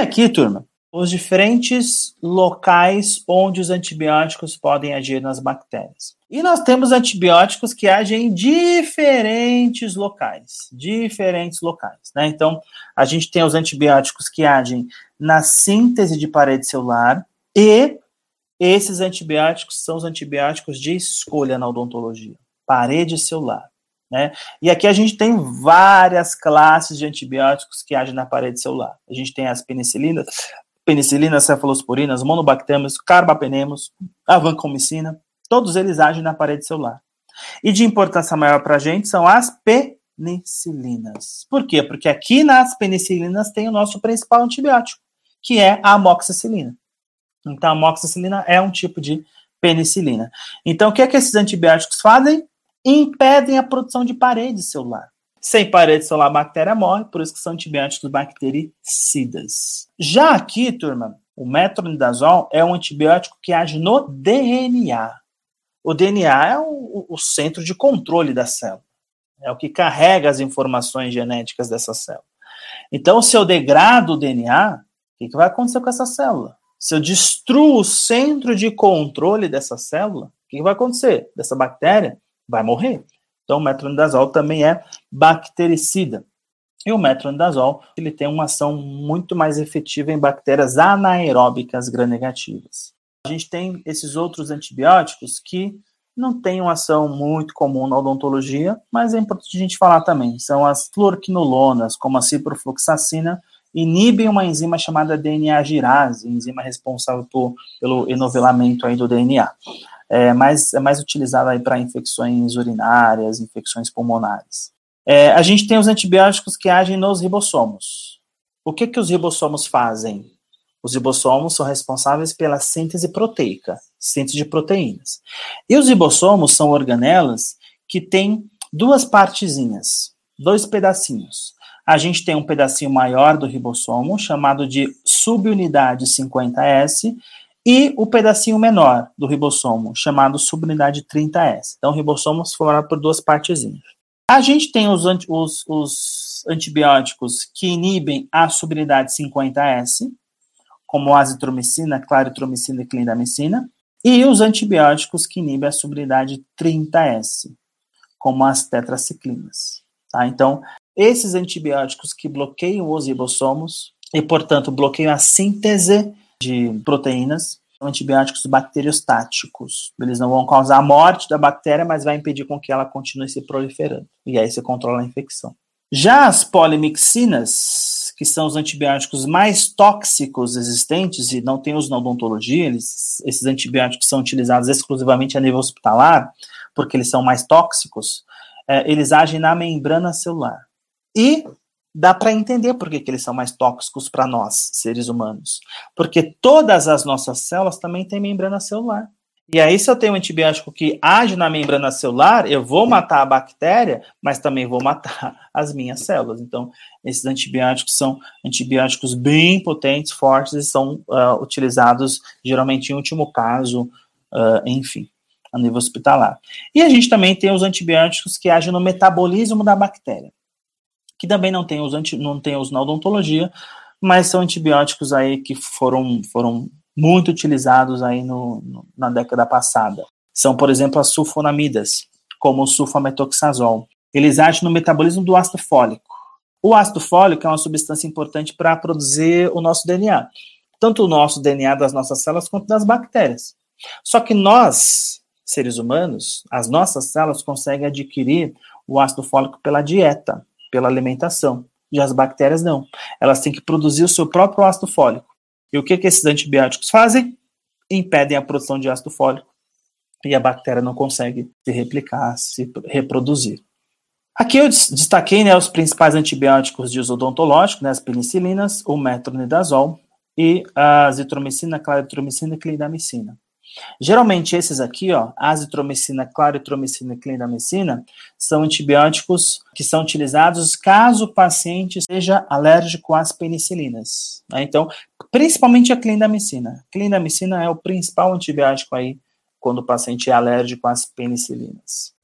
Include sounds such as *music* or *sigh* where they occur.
aqui, turma, os diferentes locais onde os antibióticos podem agir nas bactérias. E nós temos antibióticos que agem em diferentes locais, diferentes locais, né? Então, a gente tem os antibióticos que agem na síntese de parede celular e esses antibióticos são os antibióticos de escolha na odontologia, parede celular. Né? E aqui a gente tem várias classes de antibióticos que agem na parede celular. A gente tem as penicilinas, penicilina, cefalosporinas, monobactâmios, carbapenemos, a vancomicina, todos eles agem na parede celular. E de importância maior para a gente são as penicilinas. Por quê? Porque aqui nas penicilinas tem o nosso principal antibiótico, que é a amoxicilina. Então, a amoxicilina é um tipo de penicilina. Então, o que é que esses antibióticos fazem? Impedem a produção de parede celular. Sem parede celular, a bactéria morre, por isso que são antibióticos bactericidas. Já aqui, turma, o metronidazol é um antibiótico que age no DNA. O DNA é o, o centro de controle da célula. É o que carrega as informações genéticas dessa célula. Então, se eu degrado o DNA, o que, que vai acontecer com essa célula? Se eu destruo o centro de controle dessa célula, o que vai acontecer? Dessa bactéria vai morrer. Então, o metronidazol também é bactericida. E o metronidazol, ele tem uma ação muito mais efetiva em bactérias anaeróbicas gram-negativas. A gente tem esses outros antibióticos que não têm uma ação muito comum na odontologia, mas é importante a gente falar também. São as fluorquinolonas, como a ciprofloxacina inibem uma enzima chamada DNA girase, enzima responsável por, pelo enovelamento aí do DNA. É mais, é mais utilizada para infecções urinárias, infecções pulmonares. É, a gente tem os antibióticos que agem nos ribossomos. O que, que os ribossomos fazem? Os ribossomos são responsáveis pela síntese proteica, síntese de proteínas. E os ribossomos são organelas que têm duas partezinhas, dois pedacinhos a gente tem um pedacinho maior do ribossomo, chamado de subunidade 50S, e o pedacinho menor do ribossomo, chamado subunidade 30S. Então, o ribossomo é formado por duas partezinhas. A gente tem os, os, os antibióticos que inibem a subunidade 50S, como azitromicina, claritromicina e clindamicina, e os antibióticos que inibem a subunidade 30S, como as tetraciclinas. Tá? Então, esses antibióticos que bloqueiam os ribossomos e, portanto, bloqueiam a síntese de proteínas, antibióticos bacteriostáticos. Eles não vão causar a morte da bactéria, mas vai impedir com que ela continue se proliferando. E aí você controla a infecção. Já as polimixinas, que são os antibióticos mais tóxicos existentes e não tem uso na odontologia, eles, esses antibióticos são utilizados exclusivamente a nível hospitalar, porque eles são mais tóxicos, é, eles agem na membrana celular. E dá para entender por que, que eles são mais tóxicos para nós, seres humanos. Porque todas as nossas células também têm membrana celular. E aí, se eu tenho um antibiótico que age na membrana celular, eu vou matar a bactéria, mas também vou matar *laughs* as minhas células. Então, esses antibióticos são antibióticos bem potentes, fortes e são uh, utilizados geralmente em último caso, uh, enfim, a nível hospitalar. E a gente também tem os antibióticos que agem no metabolismo da bactéria que também não tem os, anti, não tem os na odontologia, mas são antibióticos aí que foram, foram muito utilizados aí no, no, na década passada. São, por exemplo, as sulfonamidas, como o sulfametoxazol. Eles agem no metabolismo do ácido fólico. O ácido fólico é uma substância importante para produzir o nosso DNA. Tanto o nosso DNA das nossas células quanto das bactérias. Só que nós, seres humanos, as nossas células conseguem adquirir o ácido fólico pela dieta pela alimentação. Já as bactérias não. Elas têm que produzir o seu próprio ácido fólico. E o que, que esses antibióticos fazem? Impedem a produção de ácido fólico. E a bactéria não consegue se replicar, se reproduzir. Aqui eu destaquei né, os principais antibióticos de uso odontológico, né, as penicilinas, o metronidazol e a azitromicina, claritromicina e clindamicina. Geralmente esses aqui, ó, azitromicina, claritromicina e clindamicina, são antibióticos que são utilizados caso o paciente seja alérgico às penicilinas. Né? Então, principalmente a clindamicina. Clindamicina é o principal antibiótico aí quando o paciente é alérgico às penicilinas.